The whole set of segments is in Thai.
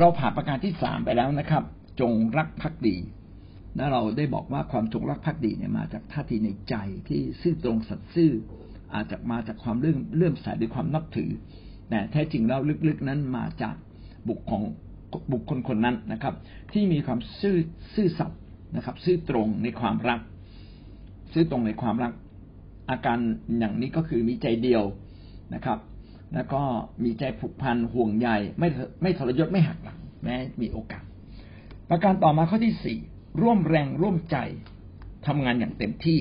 เราผ่านประการที่สามไปแล้วนะครับ จงรักภักดีและเราได้บอกว่าความจงรักภักดีเนี่ยมาจากท่าทีในใจที่ซื่อตรงสัตย์ซื่อ อาจจะมาจากความเรื่องเลื่อมใสด้วยความนับถือ แต่แท้จริงแล้วลึกๆนั้นมาจากบุคของบุคคลคนนั้นนะครับ ที่มีความซื่อซื่อสัตย์นะครับ ซื่อตรงในความรัก ซื่อตรงในความรัก อาการอย่างนี้ก็คือมีใจเดียวนะครับ แล้วก็มีใจผูกพันห่วงใยไม่ไม่ทรยศไม่หักหลังแม้มีโอกาส ประการต่อมาข้อที่สี่ร่วมแรงร่วมใจทำงานอย่างเต็มที่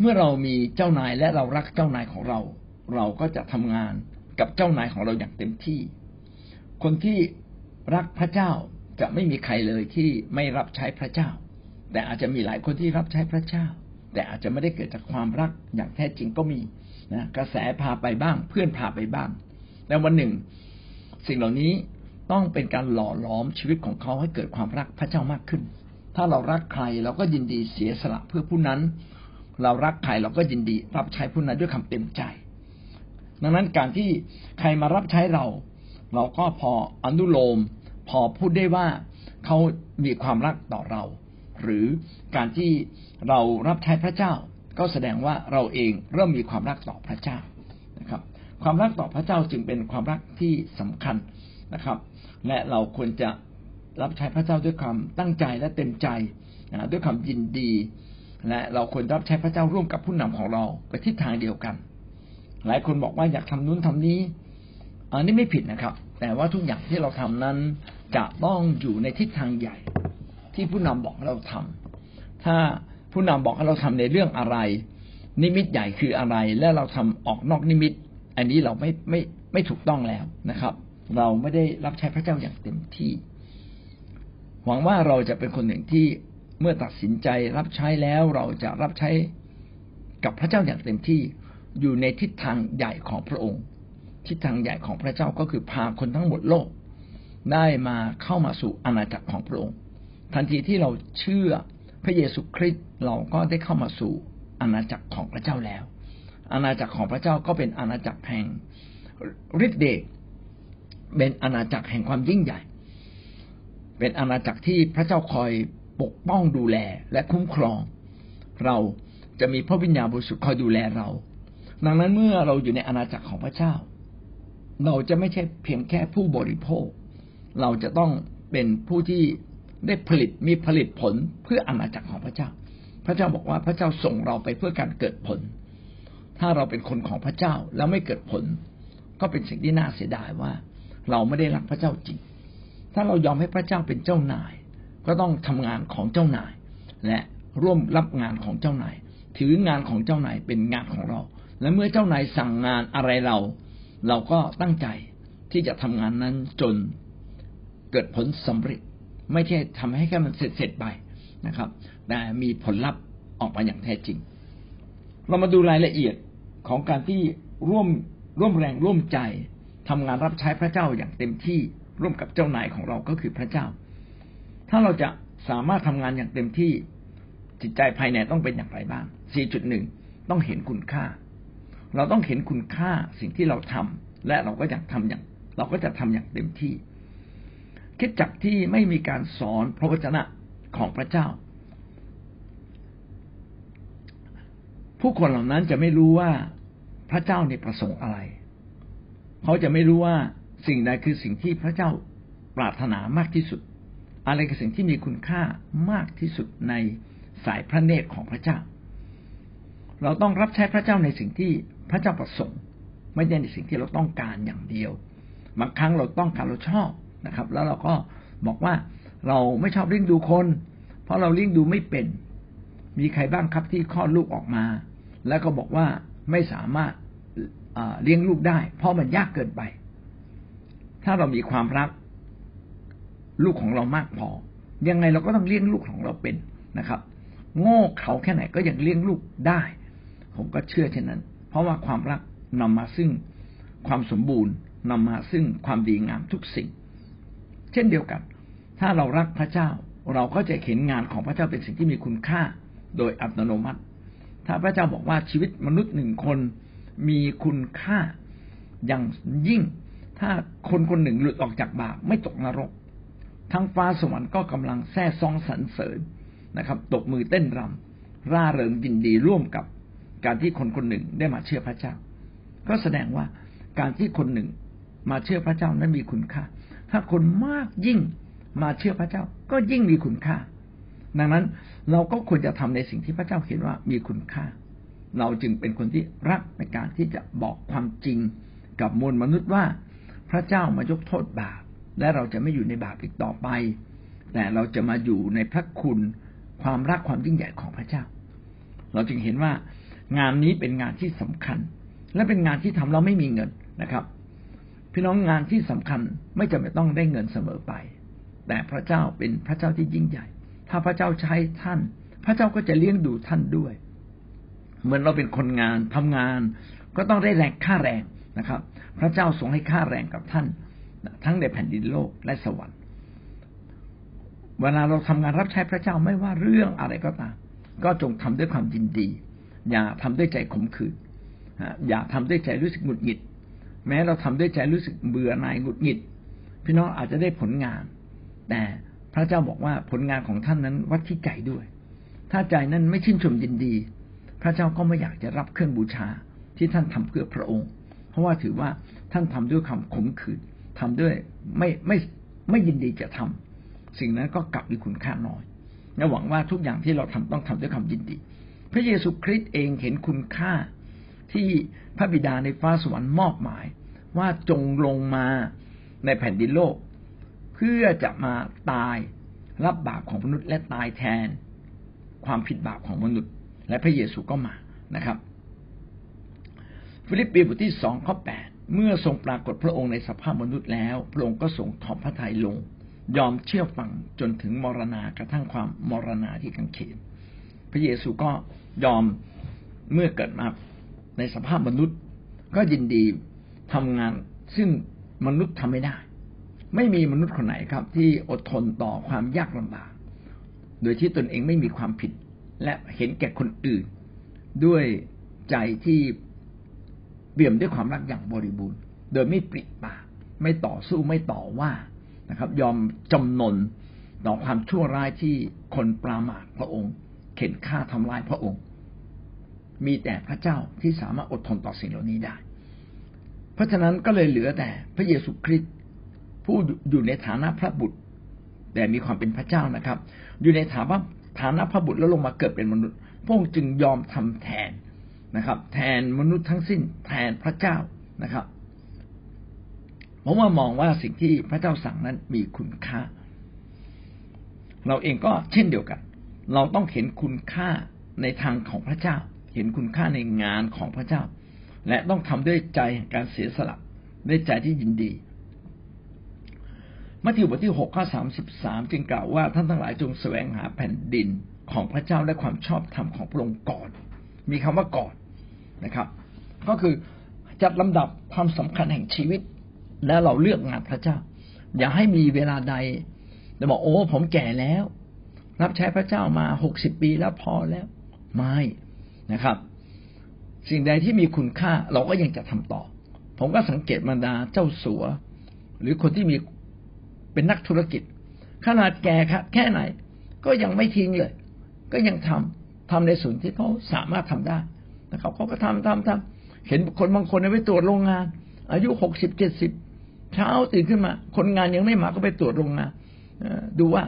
เมื่อเรามีเจ้านายและเรารักเจ้านายของเรา เราก็จะทำงานกับเจ้านายของเราอย่างเต็มที่ คนที่รักพระเจ้าจะไม่มีใครเลยที่ไม่รับใช้พระเจ้า แต่อาจจะมีหลายคนที่รับใช้พระเจ้า แต่อาจจะไม่ได้เกิดจากความรักอย่างแท้จริงก็มีนะกระแสพาไปบ้าง เพื่อนพาไปบ้างแต่วันหนึ่ง สิ่งเหล่านี้ต้องเป็นการหล่อหลอมชีวิตของเขาให้เกิดความรักพระเจ้ามากขึ้น ถ้าเรารักใครเราก็ยินดีเสียสละเพื่อผู้นั้น เรารักใครเราก็ยินดีรับใช้ผู้นั้นด้วยคำเต็มใจ ดังนั้นการที่ใครมารับใช้เรา เราก็พออนุโลม พอพูดได้ว่าเขามีความรักต่อเรา หรือการที่เรารับใช้พระเจ้า ก็แสดงว่าเราเองเริ่มมีความรักต่อพระเจ้านะครับ ความรักต่อพระเจ้าจึงเป็นความรักที่สำคัญนะครับ และเราควรจะรับใช้พระเจ้าด้วยความตั้งใจและเต็มใจนะด้วยความยินดี และเราควรรับใช้พระเจ้าร่วมกับผู้นำของเราไปทิศทางเดียวกัน หลายคนบอกว่าอยากทำนู้นทำนี้อันนี้ไม่ผิดนะครับ แต่ว่าทุกอย่างที่เราทำนั้นจะต้องอยู่ในทิศทางใหญ่ ที่ผู้นำบอกเราทำถ้าผู้นำบอกให้เราทำในเรื่องอะไร นิมิตใหญ่คืออะไร และเราทำออกนอกนิมิต อันนี้เราไม่ไม่ไม่ถูกต้องแล้วนะครับ เราไม่ได้รับใช้พระเจ้าอย่างเต็มที่ หวังว่าเราจะเป็นคนหนึ่งที่เมื่อตัดสินใจรับใช้แล้วเราจะรับใช้กับพระเจ้าอย่างเต็มที่อยู่ในทิศทางใหญ่ของพระองค์ ทิศทางใหญ่ของพระเจ้าก็คือพาคนทั้งหมดโลก ได้มาเข้ามาสู่อาณาจักรของพระองค์ ทันทีที่เราเชื่อพระเยซูคริสต์เราก็ได้เข้ามาสู่อาณาจักรของพระเจ้าแล้ว อาณาจักรของพระเจ้าก็เป็นอาณาจักรแห่งฤทธิเดชเป็นอาณาจักรแห่งความยิ่งใหญ่ เป็นอาณาจักรที่พระเจ้าคอยปกป้องดูแลและคุ้มครอง เราจะมีพระวิญญาณบริสุทธิ์คอยดูแลเรา ดังนั้นเมื่อเราอยู่ในอาณาจักรของพระเจ้า เราจะไม่ใช่เพียงแค่ผู้บริโภค เราจะต้องเป็นผู้ที่ ได้ผลิตมีผลิตผลเพื่ออาณาจักรของพระเจ้า พระเจ้าบอกว่าพระเจ้าส่งเราไปเพื่อการเกิดผล ถ้าเราเป็นคนของพระเจ้าแล้วไม่เกิดผล ก็เป็นสิ่งที่น่าเสียดายว่า เราไม่ได้รักพระเจ้าจริง ถ้าเรายอมให้พระเจ้าเป็นเจ้านาย ก็ต้องทำงานของเจ้านาย และร่วมรับงานของเจ้านาย ถืองานของเจ้านายเป็นงานของเรา และเมื่อเจ้านายสั่งงานอะไรเรา เราก็ตั้งใจที่จะทำงานนั้นจนเกิดผลสำเร็จ ไม่ใช่ทำให้แค่มันเสร็จๆไปนะครับ แต่มีผลลัพธ์ออกมาอย่างแท้จริง เรามาดูรายละเอียดของการที่ร่วมร่วมแรงร่วมใจทำงานรับใช้พระเจ้าอย่างเต็มที่ร่วมกับเจ้านายของเราก็คือพระเจ้า ถ้าเราจะสามารถทำงานอย่างเต็มที่จิตใจภายในต้องเป็นอย่างไรบ้าง 4.1 ต้องเห็นคุณค่า เราต้องเห็นคุณค่าสิ่งที่เราทำและเราก็อยากทำอย่าง เราก็จะทำอย่างเต็มที่ คิดจักที่ไม่มีการสอนพระวจนะของพระเจ้า ผู้คนเหล่านั้นจะไม่รู้ว่าพระเจ้าในประสงค์อะไร เขาจะไม่รู้ว่าสิ่งใดคือสิ่งที่พระเจ้าปรารถนามากที่สุด อะไรคือสิ่งที่มีคุณค่ามากที่สุดในสายพระเนตรของพระเจ้า เราต้องรับใช้พระเจ้าในสิ่งที่พระเจ้าประสงค์ ไม่ใช่ในสิ่งที่เราต้องการอย่างเดียว บางครั้งเราต้องการเราชอบ นะครับ แล้วเราก็บอกว่าเราไม่ชอบเลี้ยงดูคน เพราะเราเลี้ยงดูไม่เป็น มีใครบ้างครับที่คลอดลูกออกมา แล้วก็บอกว่าไม่สามารถเลี้ยงลูกได้ เพราะมันยากเกินไป ถ้าเรามีความรักลูกของเรามากพอ ยังไงเราก็ต้องเลี้ยงลูกของเราเป็นนะครับ โง่เขาแค่ไหนก็ยังเลี้ยงลูกได้ ผมก็เชื่อเช่นนั้น เพราะว่าความรักนำมาซึ่งความสมบูรณ์นำมาซึ่งความดีงามทุกสิ่ง เช่นเดียวกัน ถ้าเรารักพระเจ้า เราก็จะเห็นงานของพระเจ้าเป็นสิ่งที่มีคุณค่าโดยอัตโนมัติ ถ้าพระเจ้าบอกว่าชีวิตมนุษย์หนึ่งคนมีคุณค่าอย่างยิ่ง ถ้าคนคนหนึ่งหลุดออกจากบาปไม่ตกนรก ทั้งฟ้าสวรรค์ก็กำลังแท้ซองสรรเสริญนะครับ ตบมือเต้นรำร่าเริงยินดีร่วมกับการที่คนคนหนึ่งได้มาเชื่อพระเจ้า ก็แสดงว่าการที่คนหนึ่งมาเชื่อพระเจ้านั้นมีคุณค่า ถ้าคนมากยิ่งมาเชื่อพระเจ้าก็ยิ่งมีคุณค่า ดังนั้นเราก็ควรจะทำในสิ่งที่พระเจ้าเห็นว่ามีคุณค่า เราจึงเป็นคนที่รักในการที่จะบอกความจริงกับมวลมนุษย์ว่า พระเจ้ามายกโทษบาป และเราจะไม่อยู่ในบาปอีกต่อไป แต่เราจะมาอยู่ในพระคุณความรักความยิ่งใหญ่ของพระเจ้า เราจึงเห็นว่างานนี้เป็นงานที่สำคัญ และเป็นงานที่ทำเราไม่มีเงินนะครับ พี่น้องงานที่สำคัญไม่จำเป็นต้องได้เงินเสมอไป แต่พระเจ้าเป็นพระเจ้าที่ยิ่งใหญ่ ถ้าพระเจ้าใช้ท่าน พระเจ้าก็จะเลี้ยงดูท่านด้วย เหมือนเราเป็นคนงานทำงาน ก็ต้องได้แรงค่าแรงนะครับ พระเจ้าทรงให้ค่าแรงกับท่าน ทั้งในแผ่นดินโลกและสวรรค์ เวลาเราทำงานรับใช้พระเจ้าไม่ว่าเรื่องอะไรก็ตาม ก็จงทำด้วยความยินดี อย่าทำด้วยใจขมขื่นอย่าทำด้วยใจรู้สึกหงุดหงิด แม้เราทำด้วยใจรู้สึกเบื่อหน่ายหงุดหงิด พี่น้องอาจจะได้ผลงาน แต่พระเจ้าบอกว่าผลงานของท่านนั้นวัดที่ใจด้วย ถ้าใจนั้นไม่ชื่นชมยินดี พระเจ้าก็ไม่อยากจะรับเครื่องบูชาที่ท่านทำเพื่อพระองค์ เพราะว่าถือว่าท่านทำด้วยคำขมขื่นทำด้วยไม่ไม่ไม่ยินดีจะทำสิ่งนั้นก็กลับมีคุณค่าน้อยและหวังว่าทุกอย่างที่เราทำต้องทำด้วยความยินดี พระเยซูคริสต์เองเห็นคุณค่าที่ พระบิดาในฟ้าสวรรค์มอบหมาย ว่าจงลงมาในแผ่นดินโลก เพื่อจะมาตายรับบาปของมนุษย์และตายแทน ความผิดบาปของมนุษย์ และพระเยซูก็มานะครับ ฟิลิปปีบทที่สองข้อแปดเมื่อทรงปรากฏพระองค์ในสภาพมนุษย์แล้ว พระองค์ก็ทรงถ่อมพระทัยลง ยอมเชื่อฟังจนถึงมรณากระทั่งความมรณาที่กางเขน พระเยซูก็ยอมเมื่อเกิดมา ในสภาพมนุษย์ ก็ยินดีทำงาน ซึ่งมนุษย์ทำไม่ได้ ไม่มีมนุษย์คนไหนครับ ที่อดทนต่อความยากลำบาก โดยที่ตนเองไม่มีความผิด และเห็นแก่คนอื่น ด้วยใจที่เบี่ยมด้วยความรักอย่างบริบูรณ์ โดยไม่ปริปากไม่ต่อสู้ไม่ต่อว่านะครับ ยอมจำนนต่อความชั่วร้ายที่คนปรามาทพระองค์ เข็นฆ่าทำลายพระองค์ มีแต่พระเจ้าที่สามารถอดทนต่อสิ่งเหล่านี้ได้ เพราะฉะนั้นก็เลยเหลือแต่พระเยซูคริสต์ผู้อยู่ในฐานะพระบุตร แต่มีความเป็นพระเจ้านะครับ อยู่ในฐานะฐานะพระบุตรแล้วลงมาเกิดเป็นมนุษย์ พระองค์จึงยอมทำแทนนะครับ แทนมนุษย์ทั้งสิ้น แทนพระเจ้านะครับผมว่ามองว่าสิ่งที่พระเจ้าสั่งนั้นมีคุณค่า เราเองก็เช่นเดียวกัน เราต้องเห็นคุณค่าในทางของพระเจ้า เห็นคุณค่าในงานของพระเจ้า และต้องทำด้วยใจแห่งการเสียสละด้วยใจที่ยินดีมัทธิวบทที่หกข้อสามสิบสามจึงกล่าวว่าท่านทั้งหลายจงแสวงหาแผ่นดินของพระเจ้าและความชอบธรรมของพระองค์ก่อน มีคำว่าก่อนนะครับ ก็คือจัดลำดับความสำคัญแห่งชีวิต และเราเลือกงานพระเจ้า อย่าให้มีเวลาใดจะบอกโอ้ผมแก่แล้ว รับใช้พระเจ้ามาหกสิบปีแล้วพอแล้ว ไม่ นะครับ สิ่งใดที่มีคุณค่าเราก็ยังจะทำต่อ ผมก็สังเกตบรรดาเจ้าสัว หรือคนที่มีเป็นนักธุรกิจ ขนาดแก่ครับแค่ไหน ก็ยังไม่ทิ้งเลย ก็ยังทำทำในส่วนที่เขาสามารถทำได้นะครับเขาก็ทำทำทำเห็นคนบางคนไปตรวจโรงงาน อายุหกสิบเจ็ดสิบเช้าตื่นขึ้นมา คนงานยังไม่มาก็ไปตรวจโรงงานดูว่า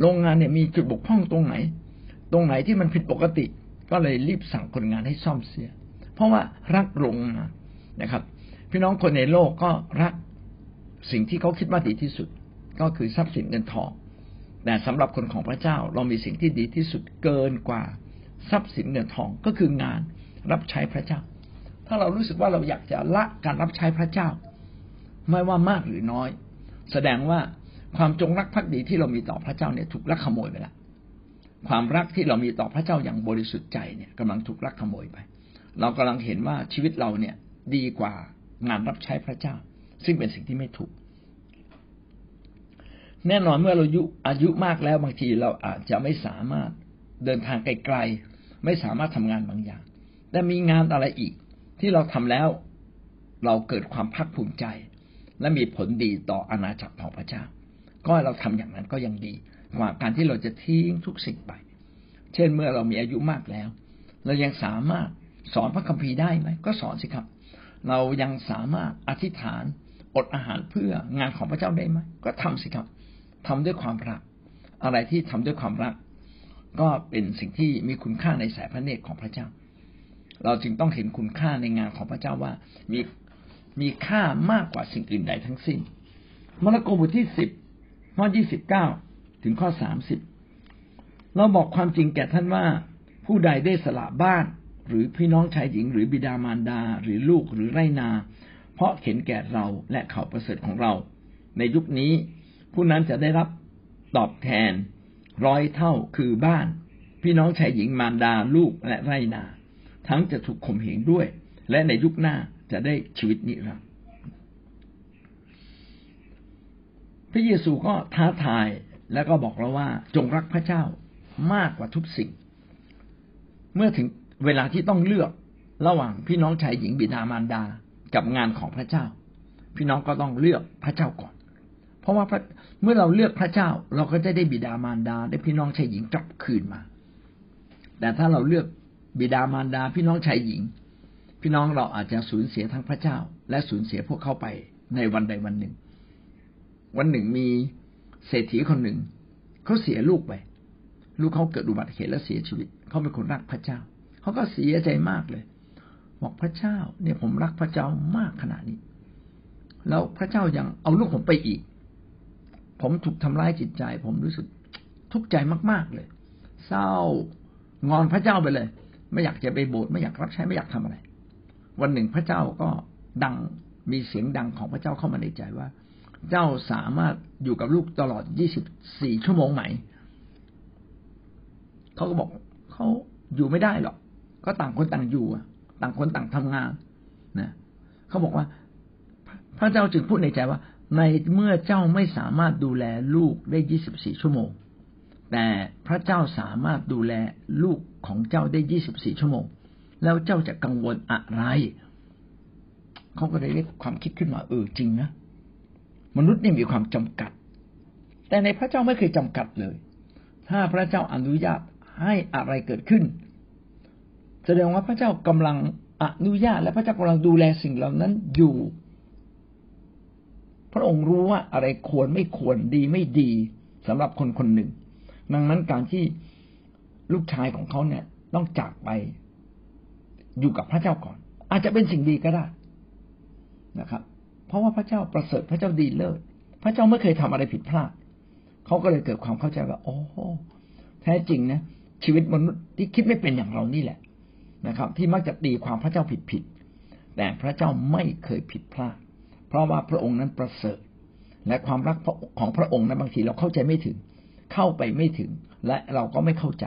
โรงงานเนี่ยมีจุดบกพร่องตรงไหน ตรงไหนที่มันผิดปกติ ก็เลยรีบสั่งคนงานให้ซ่อมเสีย เพราะว่ารักโรงงานนะครับ พี่น้องคนในโลกก็รักสิ่งที่เขาคิดว่าดีที่สุด ก็คือทรัพย์สินเงินทอง แต่สำหรับคนของพระเจ้าเรามีสิ่งที่ดีที่สุดเกินกว่าทรัพย์สินเงินทองก็คืองานรับใช้พระเจ้า ถ้าเรารู้สึกว่าเราอยากจะละการรับใช้พระเจ้า ไม่ว่ามากหรือน้อย แสดงว่าความจงรักภักดีที่เรามีต่อพระเจ้าเนี่ยถูกลักขโมยไปแล้ว ความรักที่เรามีต่อพระเจ้าอย่างบริสุทธิ์ใจเนี่ยกำลังถูกลักขโมยไป เรากำลังเห็นว่าชีวิตเราเนี่ยดีกว่างานรับใช้พระเจ้า ซึ่งเป็นสิ่งที่ไม่ถูก แน่นอนเมื่อเราอายุอายุมากแล้วบางทีเราอาจจะไม่สามารถเดินทางไกลๆไม่สามารถทำงานบางอย่าง แต่มีงานอะไรอีก ที่เราทำแล้วเราเกิดความภาคภูมิใจ และมีผลดีต่ออาณาจักรของพระเจ้า ก็เราทำอย่างนั้นก็ยังดีกว่าการที่เราจะทิ้งทุกสิ่งไป เช่นเมื่อเรามีอายุมากแล้ว เรายังสามารถสอนพระคัมภีร์ได้ไหมก็สอนสิครับ เรายังสามารถอธิษฐานอดอาหารเพื่องานของพระเจ้าได้ไหมก็ทำสิครับทำด้วยความรัก อะไรที่ทำด้วยความรัก ก็เป็นสิ่งที่มีคุณค่าในสายพระเนตรของพระเจ้า เราจึงต้องเห็นคุณค่าในงานของพระเจ้าว่ามีมีค่ามากกว่าสิ่งอื่นใดทั้งสิ้นมาระโกบทที่สิบ ข้อยี่สิบเก้าถึงข้อสามสิบเราบอกความจริงแก่ท่านว่า ผู้ใดได้สละบ้าน หรือพี่น้องชายหญิง หรือบิดามารดา หรือลูกหรือไรนา เพราะเห็นแก่เราและเขาประเสริฐของเรา ในยุคนี้ ผู้นั้นจะได้รับตอบแทนร้อยเท่าคือบ้าน พี่น้องชายหญิงมารดาลูกและไรนา ทั้งจะถูกข่มเหงด้วย และในยุคหน้าจะได้ชีวิตนิรันดร์พ ระเยซูก็ท้าทายแล้วก็บอกเราว่าจงรักพระเจ้ามากกว่าทุกสิ่ง เมื่อถึงเวลาที่ต้องเลือกระหว่างพี่น้องชายหญิงบิดามารดากับงานของพระเจ้า พี่น้องก็ต้องเลือกพระเจ้าก่อน เพราะว่าเมื่อเราเลือกพระเจ้า เราก็จะได้บิดามารดา ได้พี่น้องชายหญิงกลับคืนมา แต่ถ้าเราเลือกบิดามารดา พี่น้องชายหญิง พี่น้องเราอาจจะสูญเสียทั้งพระเจ้า และสูญเสียพวกเขาไปในวันใดวันหนึ่ง วันหนึ่งมีเศรษฐีคนหนึ่งเขาเสียลูกไป ลูกเขาเกิดอุบัติเหตุและเสียชีวิต เขาเป็นคนรักพระเจ้า เขาก็เสียใจมากเลย บอกพระเจ้า เนี่ยผมรักพระเจ้ามากขนาดนี้ แล้วพระเจ้ายังเอาลูกผมไปอีก ผมถูกทำร้ายจิตใจ ผมรู้สึกทุกข์ใจมาก ๆเลย เศร้างอนพระเจ้าไปเลย ไม่อยากจะไปโบสถ์ไม่อยากรับใช้ไม่อยากทำอะไร วันหนึ่งพระเจ้าก็ดังมีเสียงดังของพระเจ้าเข้ามาในใจว่า เจ้าสามารถอยู่กับลูกตลอด 24 ชั่วโมงไหม เขาก็บอกเขาอยู่ไม่ได้หรอก ก็ต่างคนต่างอยู่ ต่างคนต่างทำงานนะเขาบอกว่า พระเจ้าจึงพูดในใจว่า ในเมื่อเจ้าไม่สามารถดูแลลูกได้ 24 ชั่วโมง แต่พระเจ้าสามารถดูแลลูกของเจ้าได้ 24 ชั่วโมง แล้วเจ้าจะกังวลอะไร เขาก็เลยเรียกความคิดขึ้นมาเออจริงนะ มนุษย์นี่มีความจำกัด แต่ในพระเจ้าไม่เคยจำกัดเลย ถ้าพระเจ้าอนุญาตให้อะไรเกิดขึ้น แสดงว่าพระเจ้ากำลังอนุญาตและพระเจ้ากำลังดูแลสิ่งเหล่านั้นอยู่ พระองค์รู้ว่าอะไรควรไม่ควรดีไม่ดีสำหรับคนคนหนึ่ง ดังนั้นการที่ลูกชายของเขาเนี่ย ต้องจากไปอยู่กับพระเจ้าก่อน อาจจะเป็นสิ่งดีก็ได้นะครับ เพราะว่าพระเจ้าประเสริฐพระเจ้าดีเลิศพระเจ้าไม่เคยทำอะไรผิดพลาดเขาก็เลยเกิดความเข้าใจว่าโอ้แท้จริงนะชีวิตมนุษย์ที่คิดไม่เป็นอย่างเรานี่แหละนะครับ ที่มักจะตีความพระเจ้าผิดผิดแต่พระเจ้าไม่เคยผิดพลาด เพราะว่าพระองค์นั้นประเสริฐ และความรักของพระองค์นั้นบางทีเราเข้าใจไม่ถึง เข้าไปไม่ถึงและเราก็ไม่เข้าใจ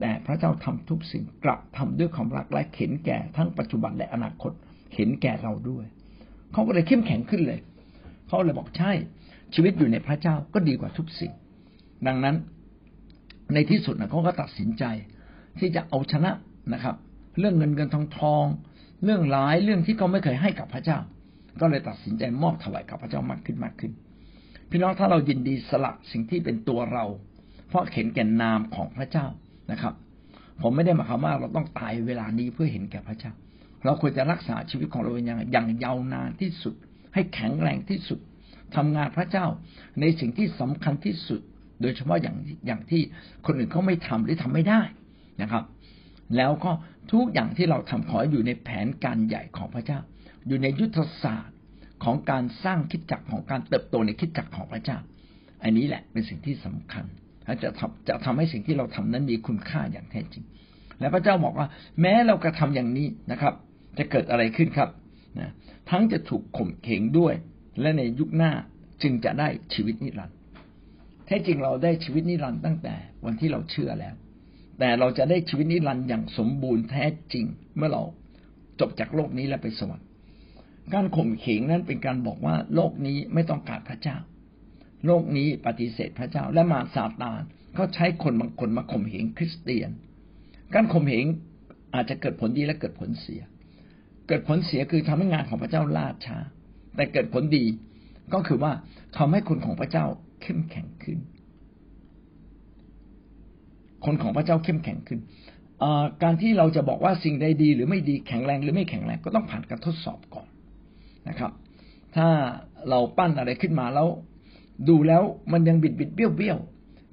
แต่พระเจ้าทำทุกสิ่งกลับทำด้วยความรักและเข็นแก่ทั้งปัจจุบันและอนาคต เห็นแก่เราด้วย เขาก็เลยเข้มแข็งขึ้นเลย เขาเลยบอกใช่ ชีวิตอยู่ในพระเจ้าก็ดีกว่าทุกสิ่ง ดังนั้นในที่สุดนะเขาก็ตัดสินใจ ที่จะเอาชนะนะครับ เรื่องเงินเงินทองทอง เรื่องหลายเรื่องที่เขาไม่เคยให้กับพระเจ้า ก็เลยตัดสินใจมอบถวายกับพระเจ้ามากขึ้นมากขึ้น พี่น้องถ้าเรายินดีสละสิ่งที่เป็นตัวเรา เพราะเห็นแก่นามของพระเจ้านะครับ ผมไม่ได้หมายความว่าเราต้องตายเวลานี้เพื่อเห็นแก่พระเจ้า เราควรจะรักษาชีวิตของเราอย่างอย่างยาวนานที่สุด ให้แข็งแรงที่สุดทำงานพระเจ้าในสิ่งที่สำคัญที่สุด โดยเฉพาะอย่างอย่างที่คนอื่นเขาไม่ทำหรือทำไม่ได้นะครับ แล้วก็ทุกอย่างที่เราทำขออยู่ในแผนการใหญ่ของพระเจ้า อยู่ในยุทธศาสตร์ของการสร้างคิดจักรของการเติบโตในคิดจักรของพระเจ้า อันนี้แหละเป็นสิ่งที่สำคัญจะทำจะทำให้สิ่งที่เราทำนั้นมีคุณค่าอย่างแท้จริง และพระเจ้าบอกว่า แม้เรากระทำอย่างนี้นะครับ จะเกิดอะไรขึ้นครับนะทั้งจะถูกข่มเหงด้วย และในยุคหน้าจึงจะได้ชีวิตนิรันดร์แท้จริงเราได้ชีวิตนิรันดร์ตั้งแต่วันที่เราเชื่อแล้ว แต่เราจะได้ชีวิตนิรันดร์อย่างสมบูรณ์แท้จริงเมื่อเราจบจากโลกนี้แล้วไปสวรรค์การข่มเข่งนั้นเป็นการบอกว่าโลกนี้ไม่ต้องการพระเจ้า โลกนี้ปฏิเสธพระเจ้าและมาซาตานก็ใช้คนบางคนมาข่มเหงคริสเตียน การข่มเหงอาจจะเกิดผลดีและเกิดผลเสีย เกิดผลเสียคือทำให้งานของพระเจ้าล่าช้า แต่เกิดผลดีก็คือว่าทำให้คนของพระเจ้าเข้มแข็งขึ้น คนของพระเจ้าเข้มแข็งขึ้นการที่เราจะบอกว่าสิ่งใดดี หรือไม่ดีแข็งแรงหรือไม่แข็งแรงก็ต้องผ่านการทดสอบก่อนนะครับ ถ้าเราปั้นอะไรขึ้นมาแล้ว ดูแล้วมันยังบิดบิดเบี้ยวเบี้ยว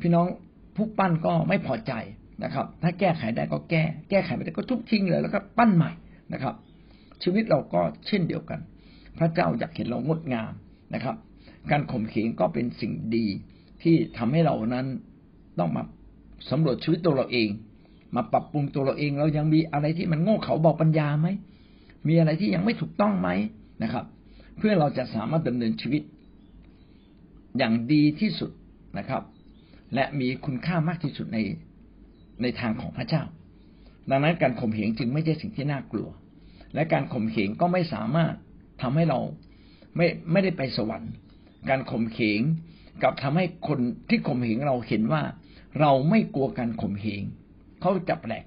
พี่น้องผู้ปั้นก็ไม่พอใจนะครับ ถ้าแก้ไขได้ก็แก้ แก้ไขไม่ได้ก็ทุบทิ้งเลยแล้วก็ปั้นใหม่นะครับ ชีวิตเราก็เช่นเดียวกัน พระเจ้าอยากเห็นเรางดงามนะครับ การข่มเขงก็เป็นสิ่งดีที่ทำให้เรานั้นต้องมาสำรวจชีวิตตัวเราเอง มาปรับปรุงตัวเราเอง เรายังมีอะไรที่มันโง่เขลาเบาปัญญาไหมมีอะไรที่ยังไม่ถูกต้องไหมนะครับ เพื่อเราจะสามารถดำเนินชีวิตอย่างดีที่สุดนะครับ และมีคุณค่ามากที่สุดในในทางของพระเจ้า ดังนั้นการข่มเหงจึงไม่ใช่สิ่งที่น่ากลัว และการข่มเหงก็ไม่สามารถทำให้เราไม่ไม่ได้ไปสวรรค์ การข่มเหงกับทำให้คนที่ข่มเหงเราเห็นว่า เราไม่กลัวการข่มเหงเขาจะแปลก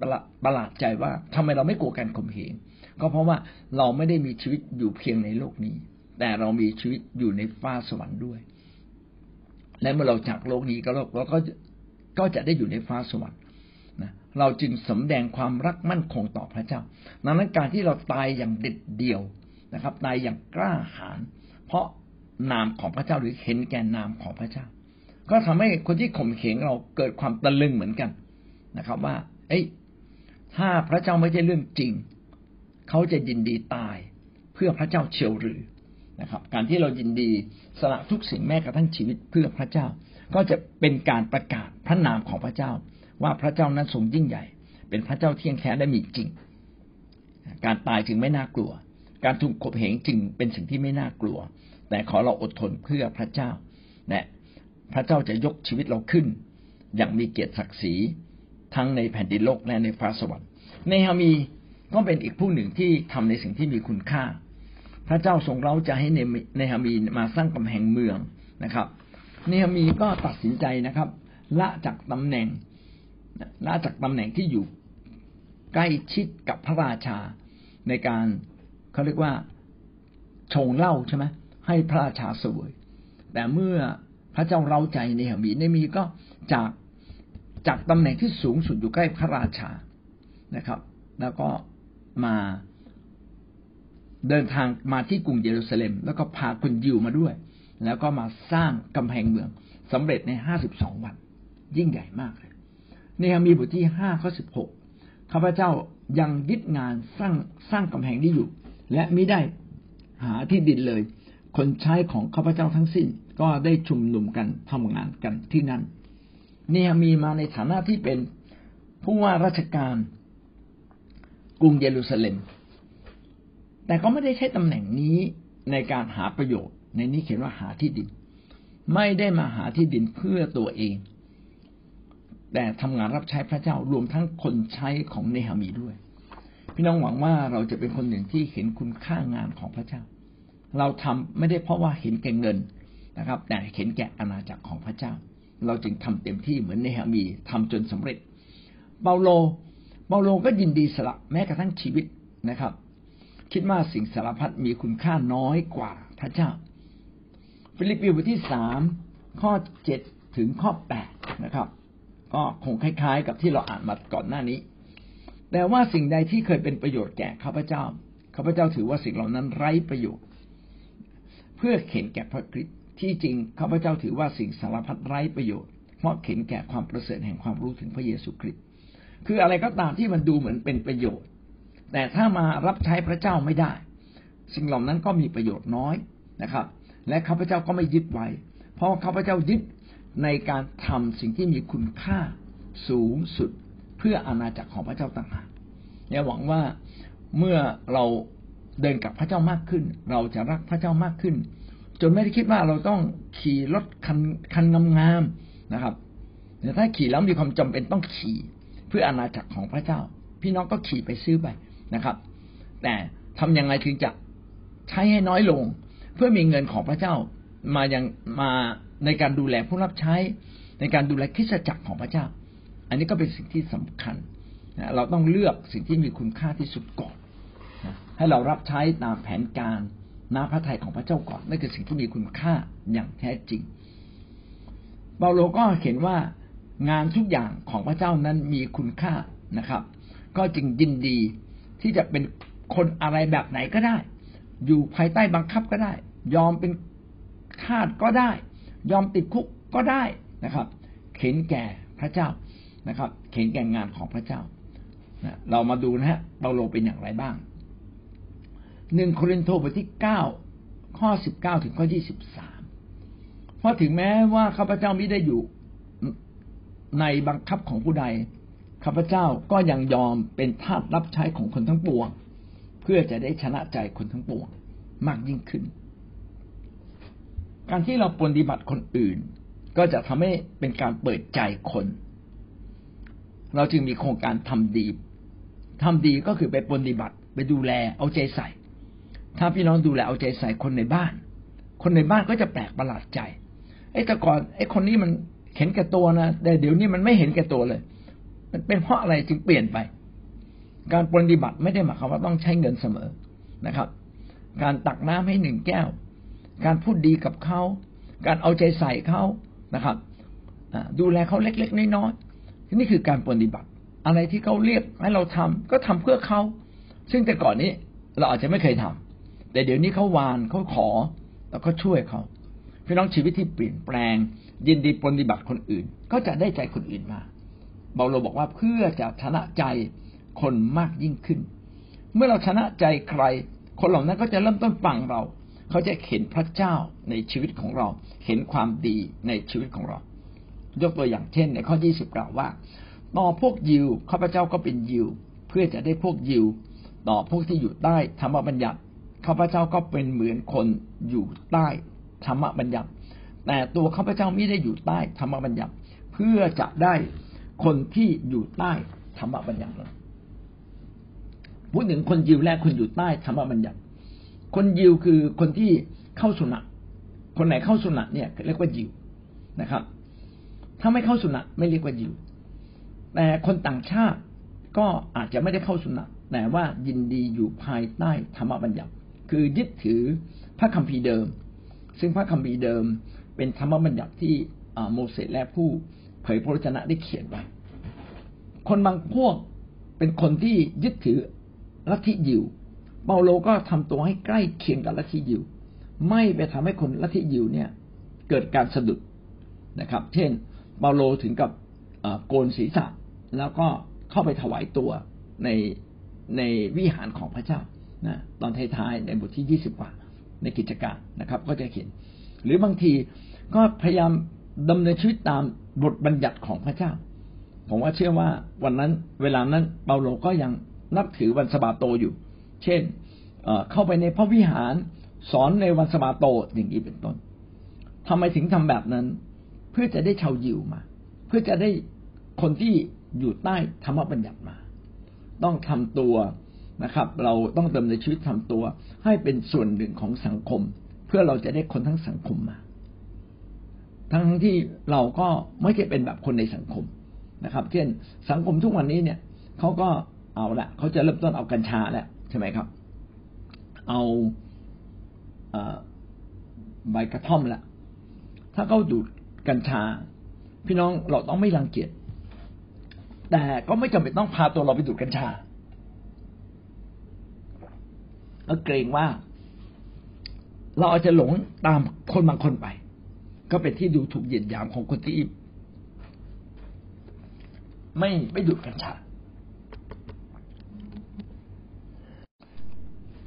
ประหลาดใจว่าทำไมเราไม่กลัวการข่มเหงก็เพราะว่าเราไม่ได้มีชีวิตอยู่เพียงในโลกนี้ แต่เรามีชีวิตอยู่ในฟ้าสวรรค์ด้วย และเมื่อเราจากโลกนี้ก็เราก็ก็จะได้อยู่ในฟ้าสวรรค์ เราจึงสำแดงความรักมั่นคงต่อพระเจ้า ดังนั้นการที่เราตายอย่างเด็ดเดี่ยวนะครับ ตายอย่างกล้าหาญเพราะนามของพระเจ้าหรือเห็นแก่นามของพระเจ้า ก็ทำให้คนที่ข่มเขงเราเกิดความตะลึงเหมือนกันนะครับ ว่า เอ้ยถ้าพระเจ้าไม่ใช่เรื่องจริง เขาจะยินดีตายเพื่อพระเจ้าเชียวหรือนะครับ การที่เรายินดีสละทุกสิ่งแม้กระทั่งชีวิตเพื่อพระเจ้า ก็จะเป็นการประกาศพระนามของพระเจ้า ว่าพระเจ้านั้นทรงยิ่งใหญ่ เป็นพระเจ้าเที่ยงแท้และมีจริง การตายจึงไม่น่ากลัว การถูกข่มเหงจริงเป็นสิ่งที่ไม่น่ากลัว แต่ขอเราอดทนเพื่อพระเจ้าและพระเจ้าจะยกชีวิตเราขึ้น อย่างมีเกียรติศักดิ์ศรีทั้งในแผ่นดินโลกและในฟ้าสวรรค์ในฮามีก็เป็นอีกผู้หนึ่งที่ทำในสิ่งที่มีคุณค่า พระเจ้าทรงเราจะให้ในในฮามีมาสร้างกำแพงเมืองนะครับในฮามีก็ตัดสินใจนะครับละจากตำแหน่ง ละจากตำแหน่งที่อยู่ใกล้ชิดกับพระราชา ในการเขาเรียกว่าชงเหล้าใช่ไหมให้พระราชาสวย แต่เมื่อพระเจ้าเราใจในหมีในมีก็จากจากตำแหน่งที่สูงสุดอยู่ใกล้พระราชานะครับ แล้วก็มาเดินทางมาที่กรุงเยรูซาเล็ม แล้วก็พาคนยิวมาด้วย แล้วก็มาสร้างกำแพงเมืองสำเร็จในห้าสิบสองวัน ยิ่งใหญ่มากเลย ในฮามีบทที่ห้าข้อสิบหกข้าพเจ้ายังยึดงานสร้างสร้างกำแพงนี้อยู่ และมิได้หาที่ดินเลย คนใช้ของข้าพเจ้าทั้งสิ้น ก็ได้ชุมนุมกันทำงานกันที่นั่น เนี่มีมาในฐานะที่เป็นผู้ว่าราชการกรุงเยรูซาเล็ม แต่ก็ไม่ได้ใช้ตำแหน่งนี้ในการหาประโยชน์ ในนี้เขียนว่าหาที่ดิน ไม่ได้มาหาที่ดินเพื่อตัวเอง แต่ทำงานรับใช้พระเจ้ารวมทั้งคนใช้ของเนหามีด้วย พี่น้องหวังว่าเราจะเป็นคนหนึ่งที่เห็นคุณค่างานของพระเจ้า เราทำไม่ได้เพราะว่าเห็นแก่เงินนะครับ แต่เห็นแก่อาณาจักรของพระเจ้า เราจึงทำเต็มที่เหมือนในฮามีทำจนสำเร็จ เปาโลเปาโลก็ยินดีสละแม้กระทั่งชีวิตนะครับ คิดว่าสิ่งสารพัดมีคุณค่าน้อยกว่าพระเจ้า ฟิลิปปีบทที่สามข้อเจ็ดถึงข้อแปดนะครับ ก็คงคล้าย ๆ กับที่เราอ่านมาก่อนหน้านี้ แต่ว่าสิ่งใดที่เคยเป็นประโยชน์แก่ข้าพเจ้าข้าพเจ้าถือว่าสิ่งเหล่านั้นไร้ประโยชน์ เพื่อเห็นแก่พระคริสต์ที่จริงข้าพเจ้าถือว่าสิ่งสารพัดไร้ประโยชน์ เพราะเข็นแก่ความประเสริฐแห่งความรู้ถึงพระเยซูคริสต์คืออะไรก็ตามที่มันดูเหมือนเป็นประโยชน์ แต่ถ้ามารับใช้พระเจ้าไม่ได้ สิ่งเหล่านั้นก็มีประโยชน์น้อยนะครับ และข้าพเจ้าก็ไม่ยึดไว้เพราะข้าพเจ้ายึด ในการทำสิ่งที่มีคุณค่าสูงสุดเพื่ออาณาจักรของพระเจ้าต่างหากเนี่หวังว่าเมื่อเราเดินกับพระเจ้ามากขึ้น เราจะรักพระเจ้ามากขึ้น จนไม่ได้คิดว่าเราต้องขี่รถคันคันงามๆนะครับแต่ถ้าขี่แล้วมีความจำเป็นต้องขี่เพื่ออาณาจักรของพระเจ้า พี่น้องก็ขี่ไปซื้อไปนะครับ แต่ทำยังไงถึงจะใช้ให้น้อยลง เพื่อมีเงินของพระเจ้ามายังมา ในการดูแลผู้รับใช้ ในการดูแลคริสจักรของพระเจ้า อันนี้ก็เป็นสิ่งที่สำคัญนะเราต้องเลือกสิ่งที่มีคุณค่าที่สุดก่อนนะให้เรารับใช้ตามแผนการน้ำพระทัยของพระเจ้าก่อนนั่นคือสิ่งที่มีคุณค่าอย่างแท้จริงเปาโลก็เห็นว่างานทุกอย่างของพระเจ้านั้นมีคุณค่านะครับ ก็จึงยินดีที่จะเป็นคนอะไรแบบไหนก็ได้ อยู่ภายใต้บังคับก็ได้ ยอมเป็นทาสก็ได้ ยอมติดคุกก็ได้นะครับ เข็นแก่พระเจ้านะครับ เข็นแก่งานของพระเจ้านะเรามาดูนะฮะเปาโลเป็นอย่างไรบ้างหนึ่งโครินโตบทที่เก้าข้อสิบเก้าถึงข้อยี่สิบสามเพราะถึงแม้ว่าข้าพเจ้าไม่ได้อยู่ในบังคับของผู้ใดข้าพเจ้าก็ยังยอมเป็นทาสรับใช้ของคนทั้งปวง เพื่อจะได้ชนะใจคนทั้งปวงมากยิ่งขึ้น การที่เราปฏิบัติคนอื่น ก็จะทำให้เป็นการเปิดใจคน เราจึงมีโครงการทำดีทำดีก็คือไปปฏิบัติไปดูแลเอาใจใส่ ถ้าพี่น้องดูแลเอาใจใส่คนในบ้าน คนในบ้านก็จะแปลกประหลาดใจไอ้แต่ก่อนไอ้คนนี้มันเห็นแก่ตัวนะแต่เดี๋ยวนี้มันไม่เห็นแก่ตัวเลย มันเป็นเพราะอะไรจึงเปลี่ยนไป การปฏิบัติไม่ได้หมายความว่าต้องใช้เงินเสมอนะครับ การตักน้ำให้หนึ่งแก้ว การพูดดีกับเขาการเอาใจใส่เขานะครับดูแลเขาเล็ก ๆน้อยๆนี่คือการปฏิบัติ อะไรที่เขาเรียกให้เราทำก็ทำเพื่อเขาซึ่งแต่ก่อนนี้เราอาจจะไม่เคยทำแต่เดี๋ยวนี้เขาวานเขาขอแล้วก็ช่วยเขาพี่น้องชีวิตที่เปลี่ยนแปลง ยินดีปฏิบัติคนอื่น ก็จะได้ใจคนอื่นมาเบาโลบอกว่าเพื่อจะชนะใจคนมากยิ่งขึ้น เมื่อเราชนะใจใคร คนเหล่านั้นก็จะเริ่มต้นฟังเรา เขาจะเห็นพระเจ้าในชีวิตของเรา เห็นความดีในชีวิตของเรา ยกตัวอย่างเช่น ในข้อยี่สิบกล่าวว่า ต่อพวกยิวข้าพเจ้าก็เป็นยิว เพื่อจะได้พวกยิว ต่อพวกที่อยู่ใต้ธรรมบัญญัติข้าพเจ้าก็เป็นเหมือนคนอยู่ใต้ธรรมบัญญัติ แต่ตัวข้าพเจ้าไม่ได้อยู่ใต้ธรรมบัญญัติ เพื่อจะได้คนที่อยู่ใต้ธรรมบัญญัติพูดถึงคนยิวและคนอยู่ใต้ธรรมบัญญัติ คนยิวคือคนที่เข้าสุนัตคนไหนเข้าสุนัตเนี่ยเรียกว่ายิวนะครับ ถ้าไม่เข้าสุนัตไม่เรียกว่ายิว แต่คนต่างชาติก็อาจจะไม่ได้เข้าสุนัตแต่ว่ายินดีอยู่ภายใต้ธรรมบัญญัติ คือยึดถือพระคัมภีร์เดิม ซึ่งพระคัมภีร์เดิม เป็นธรรมบัญญัติที่โมเสสและผู้เผยพระวจนะได้เขียนไว้ คนบางพวกเป็นคนที่ยึดถือลัทธิยิว เปาโลก็ทำตัวให้ใกล้เคียงกับลัทธิยิว ไม่ไปทำให้คนลัทธิยิวเนี่ยเกิดการสะดุดนะครับ เช่น เปาโลถึงกับโกนศีรษะ แล้วก็เข้าไปถวายตัวในในวิหารของพระเจ้านะตอนท้ายๆในบทที่ยี่สิบกว่าในกิจการนะครับ ก็จะเขียนหรือบางทีก็พยายามดำเนินชีวิตตามบทบัญญัติของพระเจ้า ผมว่าเชื่อว่าวันนั้นเวลานั้นเปาโลก็ยังนับถือวันสบาโตอยู่ เช่นเข้าไปในพระวิหารสอนในวันสบาโตอย่างนี้เป็นต้นทำไมถึงทำแบบนั้น เพื่อจะได้ชาวยิวมา เพื่อจะได้คนที่อยู่ใต้ธรรมบัญญัติมา ต้องทำตัวนะครับ เราต้องดำเนินชีวิตทำตัว ให้เป็นส่วนหนึ่งของสังคม เพื่อเราจะได้คนทั้งสังคมมา ทั้งที่เราก็ไม่ใช่เป็นแบบคนในสังคมนะครับ เช่นสังคมทุกวันนี้เนี่ยเขาก็เอาละเขาจะเริ่มต้นเอากัญชาแล้ว ใช่ไหมครับ เอาใบกระท่อมละถ้าเขาดูดกัญชา พี่น้องเราต้องไม่รังเกียจแต่ก็ไม่จำเป็นต้องพาตัวเราไปดูดกัญชาเราเกรงว่า เราอาจจะหลงตามคนบางคนไป ก็เป็นที่ดูถูกเหยียดหยามของคนที่ไม่ไม่ดูดกัญชา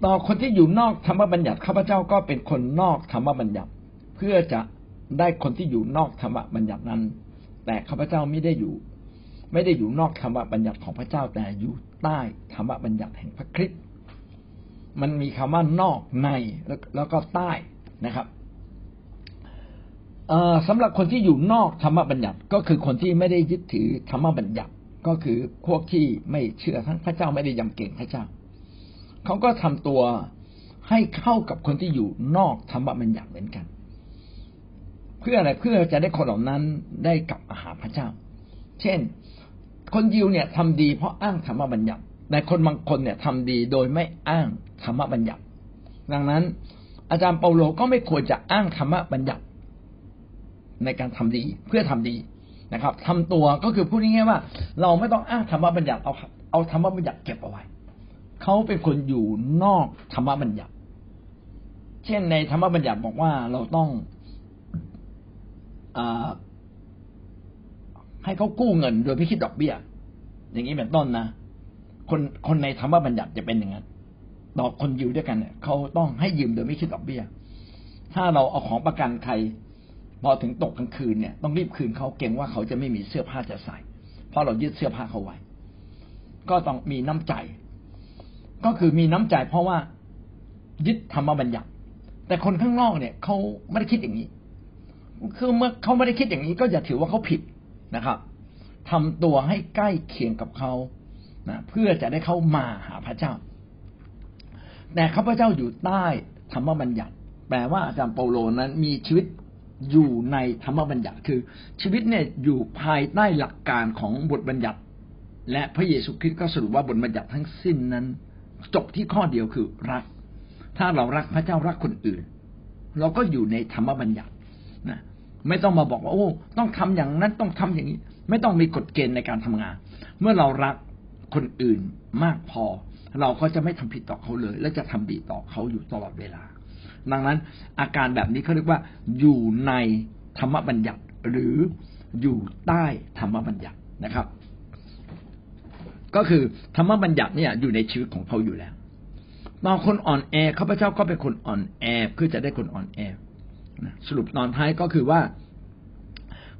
ต่อคนที่อยู่นอกธรรมบัญญัติข้าพเจ้าก็เป็นคนนอกธรรมบัญญัติ เพื่อจะได้คนที่อยู่นอกธรรมบัญญัตินั้น แต่ข้าพเจ้าไม่ได้อยู่ ไม่ได้อยู่นอกธรรมบัญญัติของพระเจ้าแต่อยู่ใต้ธรรมบัญญัติแห่งพระคริสต์มันมีคำว่านอกในแล้วก็ใต้นะครับสำหรับคนที่อยู่นอกธรรมบัญญัติก็คือคนที่ไม่ได้ยึดถือธรรมบัญญัติก็คือพวกที่ไม่เชื่อทั้งพระเจ้าไม่ได้ยำเก่งพระเจ้า เขาก็ทำตัวให้เข้ากับคนที่อยู่นอกธรรมบัญญัติเหมือนกัน เพื่ออะไรเพื่อจะได้คนเหล่านั้นได้กลับมาหาพระเจ้า เช่น คนยิวเนี่ยทำดีเพราะอ้างธรรมบัญญัติแต่คนบางคนเนี่ยทำดีโดยไม่อ้างธรรมบัญญัติ ดังนั้น อาจารย์เปาโลก็ไม่ควรจะอ้างธรรมบัญญัติ ในการทำดีเพื่อทำดีนะครับทำตัวก็คือพูดง่ายๆว่า เราไม่ต้องอ้างธรรมบัญญัติเอาเอาธรรมบัญญัติเก็บเอาไว้ เขาเป็นคนอยู่นอกธรรมบัญญัติ เช่นในธรรมบัญญัติบอกว่าเราต้องอให้เขากู้เงินโดยไม่คิดดอกเบี้ย อย่างนี้เป็นต้นนะ คนคนในธรรมบัญญัติจะเป็นอย่างนั้นดอกคนอยู่ด้วยกันเนี่ยเขาต้องให้ยืมโดยไม่คิดดอกเบี้ย ถ้าเราเอาของประกันใครพอถึงตกกลางคืนเนี่ยต้องรีบคืนเขาเก่งว่าเขาจะไม่มีเสื้อผ้าจะใส่ เพราะเรายึดเสื้อผ้าเขาไว้ ก็ต้องมีน้ำใจ ก็คือมีน้ำใจเพราะว่ายึดธรรมบัญญัติ แต่คนข้างนอกเนี่ยเขาไม่ได้คิดอย่างนี้ คือเมื่อเขาไม่ได้คิดอย่างนี้ ก็อย่าถือว่าเขาผิดนะครับทำตัวให้ใกล้เคียงกับเขานะเพื่อจะได้เข้ามาหาพระเจ้า แต่ข้าพเจ้าอยู่ใต้ธรรมบัญญัติ แปลว่าอาจารย์เปาโลนั้นมีชีวิตอยู่ในธรรมบัญญัติ คือ ชีวิตเนี่ยอยู่ภายใต้หลักการของบทบัญญัติ และพระเยซูคริสต์ก็สรุปว่าบทบัญญัติทั้งสิ้นนั้น จบที่ข้อเดียวคือรัก ถ้าเรารักพระเจ้ารักคนอื่น เราก็อยู่ในธรรมบัญญัตินะไม่ต้องมาบอกว่าโอ้ต้องทำอย่างนั้นต้องทำอย่างนี้ ไม่ต้องมีกฎเกณฑ์ในการทำงาน เมื่อเรารักคนอื่นมากพอ เราก็จะไม่ทำผิดต่อเขาเลย และจะทำดีต่อเขาอยู่ตลอดเวลา ดังนั้นอาการแบบนี้เขาเรียกว่า อยู่ในธรรมบัญญัติหรืออยู่ใต้ธรรมบัญญัตินะครับ ก็คือธรรมบัญญัติเนี่ยอยู่ในชีวิตของเขาอยู่แล้วตอนคนอ่อนแอข้าพเจ้าก็เป็นคนอ่อนแอเพื่อจะได้คนอ่อนแอสรุปตอนท้ายก็คือว่า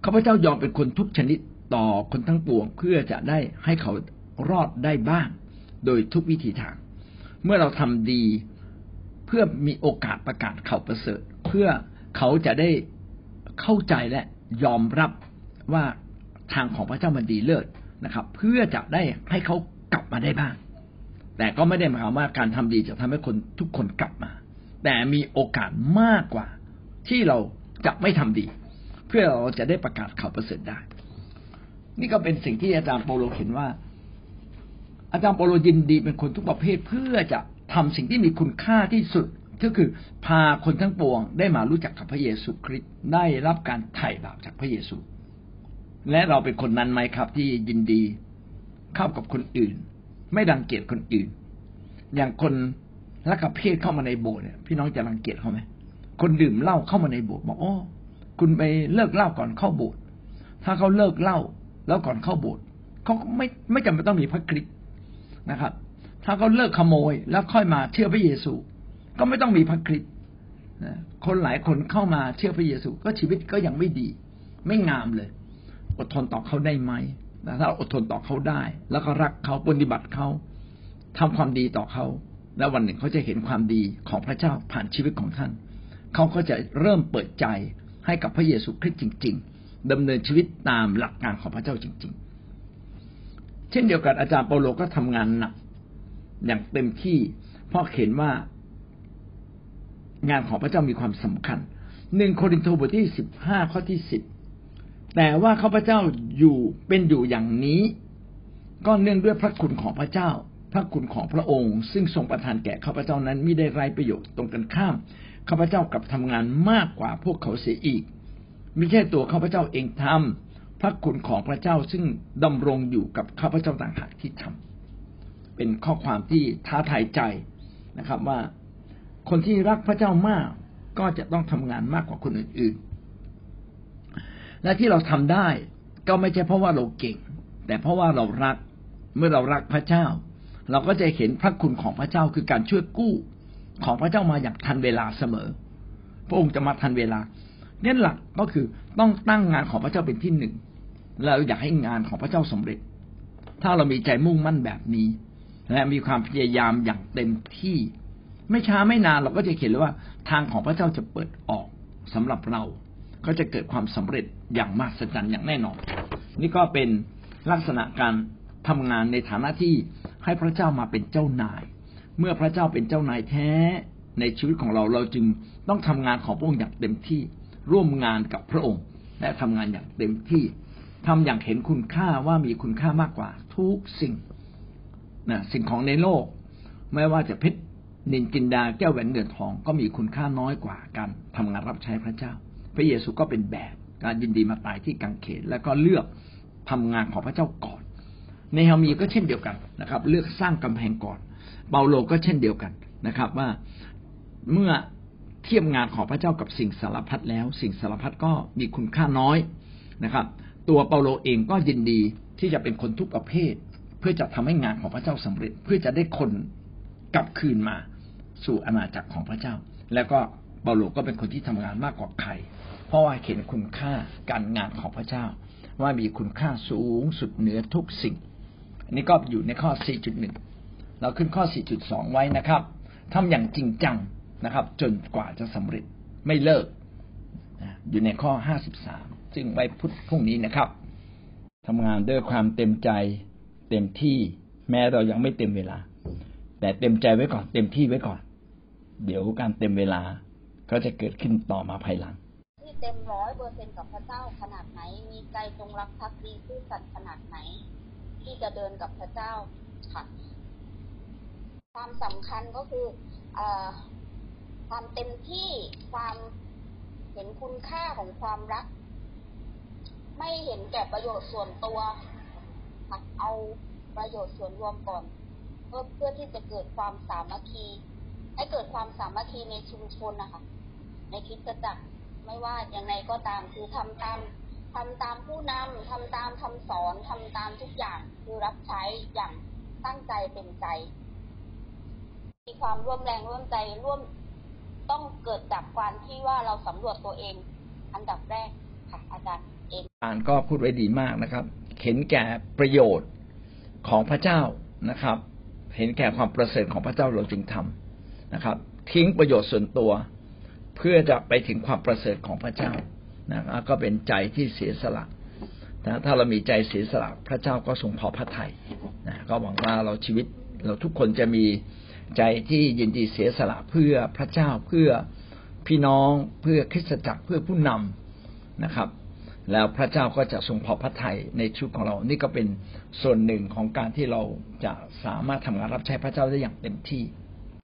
ข้าพเจ้ายอมเป็นคนทุกชนิดต่อคนทั้งปวงเพื่อจะได้ให้เขารอดได้บ้าง โดยทุกวิธีทาง เมื่อเราทำดีเพื่อมีโอกาสประกาศข่าวประเสริฐ เพื่อเขาจะได้เข้าใจและยอมรับว่าทางของพระเจ้ามันดีเลิศ นะครับ เพื่อจะได้ให้เขากลับมาได้บ้าง แต่ก็ไม่ได้หมายความว่าการทำดีจะทำให้คนทุกคนกลับมา แต่มีโอกาสมากกว่า ที่เราจะไม่ทำดี เพื่อเราจะได้ประกาศข่าวประเสริฐได้ นี่ก็เป็นสิ่งที่อาจารย์โปโลเห็นว่า อาจารย์โปโลยินดีเป็นคนทุกประเภทเพื่อจะทำสิ่งที่มีคุณค่าที่สุดก็คือพาคนทั้งปวงได้มารู้จักกับพระเยซูคริสต์ได้รับการไถ่บาปจากพระเยซู และเราเป็นคนนั้นไหมครับ ที่ยินดีเข้ากับคนอื่น ไม่รังเกียจคนอื่น อย่างคนรักกับเพศเข้ามาในโบสถ์เนี่ยพี่น้องจะรังเกียจเขาไหมคนดื่มเหล้าเข้ามาในโบสถ์บอกอ๋อคุณไปเลิกเหล้าก่อนเข้าโบสถ์ถ้าเขาเลิกเหล้าแล้วก่อนเข้าโบสถ์เขาไม่ไม่จำเป็นต้องมีพระคริสต์นะครับ ถ้าเขาเลิกขโมยแล้วค่อยมาเชื่อพระเยซู ก็ไม่ต้องมีพระคริสต์คนหลายคนเข้ามาเชื่อพระเยซู ก็ชีวิตก็ยังไม่ดี ไม่งามเลย อดทนต่อเขาได้ไหมถ้าอดทนต่อเขาได้ แล้วก็รักเขาปฏิบัติเขาทำความดีต่อเขา แล้ววันหนึ่งเขาจะเห็นความดีของพระเจ้าผ่านชีวิตของท่าน เขาก็จะเริ่มเปิดใจให้กับพระเยซูคริสต์จริง ๆดำเนินชีวิตตามหลักการของพระเจ้าจริง ๆ เช่นเดียวกันอาจารย์เปาโลก็ทำงานหนักอย่างเต็มที่เพราะเห็นว่างานของพระเจ้ามีความสำคัญหนึ่งโครินธ์บทที่สิบห้าข้อที่สิบ แต่ว่าข้าพเจ้าอยู่เป็นอยู่อย่างนี้ ก็เนื่องด้วยพระคุณของพระเจ้า พระคุณของพระองค์ ซึ่งทรงประทานแก่ข้าพเจ้านั้นไม่ได้ไรประโยชน์ตรงกันข้ามข้าพเจ้ากลับทำงานมากกว่าพวกเขาเสียอีกไม่ใช่ตัวข้าพเจ้าเองทำพระคุณของพระเจ้าซึ่งดำรงอยู่กับข้าพเจ้าต่างหากที่ทำเป็นข้อความที่ท้าทายใจนะครับว่า คนที่รักพระเจ้ามากก็จะต้องทำงานมากกว่าคนอื่นๆ และที่เราทำได้ก็ไม่ใช่เพราะว่าเราเก่ง แต่เพราะว่าเรารักเมื่อเรารักพระเจ้า เราก็จะเห็นพระคุณของพระเจ้าคือการช่วยกู้ของพระเจ้ามาอย่างทันเวลาเสมอ พระองค์จะมาทันเวลาเนี่ยหลักก็คือต้องตั้งงานของพระเจ้าเป็นที่หนึ่งเราอยากให้งานของพระเจ้าสำเร็จ ถ้าเรามีใจมุ่งมั่นแบบนี้ และมีความพยายามอย่างเต็มที่ ไม่ช้าไม่นานเราก็จะเห็นเลยว่า ทางของพระเจ้าจะเปิดออกสำหรับเรา ก็จะเกิดความสำเร็จ อย่างมากสัจจ์อย่างแน่นอน นี่ก็เป็นลักษณะการทำงานในฐานะที่ให้พระเจ้ามาเป็นเจ้านาย เมื่อพระเจ้าเป็นเจ้านายแท้ในชีวิตของเราเราจึงต้องทำงานของพระองค์อย่างเต็มที่ร่วมงานกับพระองค์ และทำงานอย่างเต็มที่ทำอย่างเห็นคุณค่าว่ามีคุณค่ามากกว่าทุกสิ่งนะสิ่งของในโลก ไม่ว่าจะเพชรนินจินดาแก้วแหวนเงินทองก็มีคุณค่าน้อยกว่าการทำงานรับใช้พระเจ้า พระเยซูก็เป็นแบบ การยินดีมาตายที่กังเขนแล้วก็เลือกทำงานของพระเจ้าก่อนในฮามีก็เช่นเดียวกันนะครับ เลือกสร้างกำแพงก่อน เปาโลก็เช่นเดียวกันนะครับ ว่าเมื่อเทียบงานของพระเจ้ากับสิ่งสารพัดแล้ว สิ่งสารพัดก็มีคุณค่าน้อยนะครับ ตัวเปาโลเองก็ยินดีที่จะเป็นคนทุกประเภท เพื่อจะทำให้งานของพระเจ้าสำเร็จ เพื่อจะได้คนกลับคืนมาสู่อาณาจักรของพระเจ้า แล้วก็เปาโลก็เป็นคนที่ทำงานมากกว่าใคร ราะว่าเห็นคุณค่าการงานของพระเจ้า ว่ามีคุณค่าสูงสุดเหนือทุกสิ่งอันนี้ก็อยู่ในข้อ 4.1 เราขึ้นข้อ 4.2 ไว้นะครับทำอย่างจริงจังนะครับ จนกว่าจะสำเร็จไม่เลิก อยู่ในข้อ 53 ซึ่งไว้พุธพรุ่งนี้นะครับทำงานด้วยความเต็มใจเต็มที่แม้เรายังไม่เต็มเวลา แต่เต็มใจไว้ก่อน เต็มที่ไว้ก่อน เดี๋ยวการเต็มเวลาก็จะเกิดขึ้นต่อมาภายหลัง เต็มร้อยเปอร์เซ็นกับพระเจ้าขนาดไหน มีใจจงรักภักดีซื่อสัตย์ขนาดไหน ที่จะเดินกับพระเจ้าค่ะความสำคัญก็คืออความเต็มที่ความเห็นคุณค่าของความรัก ไม่เห็นแก่ประโยชน์ส่วนตัวค่ะเอาประโยชน์ส่วนรวมก่อนเพื่อเพื่อที่จะเกิดความสามัคคีให้เกิดความสามัคคีในชุมชนนะคะในคริสตจักร ไม่ว่าอย่างไรก็ตามคือทำตามทำตามผู้นำทำตามคำสอนทำตามทุกอย่างคือรับใช้อย่างตั้งใจเต็มใจ มีความร่วมแรงร่วมใจร่วมต้องเกิดจากการที่ว่าเราสำรวจตัวเอง อันดับแรกค่ะอาจารย์เองอ่านก็พูดไว้ดีมากนะครับเห็นแก่ประโยชน์ของพระเจ้านะครับ เห็นแก่ความประเสริฐของพระเจ้าเราจึงทำนะครับ ทิ้งประโยชน์ส่วนตัว เพื่อจะไปถึงความประเสริฐของพระเจ้านะก็เป็นใจที่เสียสละนะถ้าเรามีใจเสียสละพระเจ้าก็ทรงพอพระทัยนะก็หวังว่าเราชีวิตเราทุกคนจะมีใจที่ยินดีเสียสละเพื่อพระเจ้าเพื่อพี่น้องเพื่อคริสตจักรเพื่อผู้นำนะครับ แล้วพระเจ้าก็จะทรงพอพระทัยในชีวิตของเรา นี่ก็เป็นส่วนหนึ่งของการที่เราจะสามารถทำงานรับใช้พระเจ้าได้อย่างเต็มที่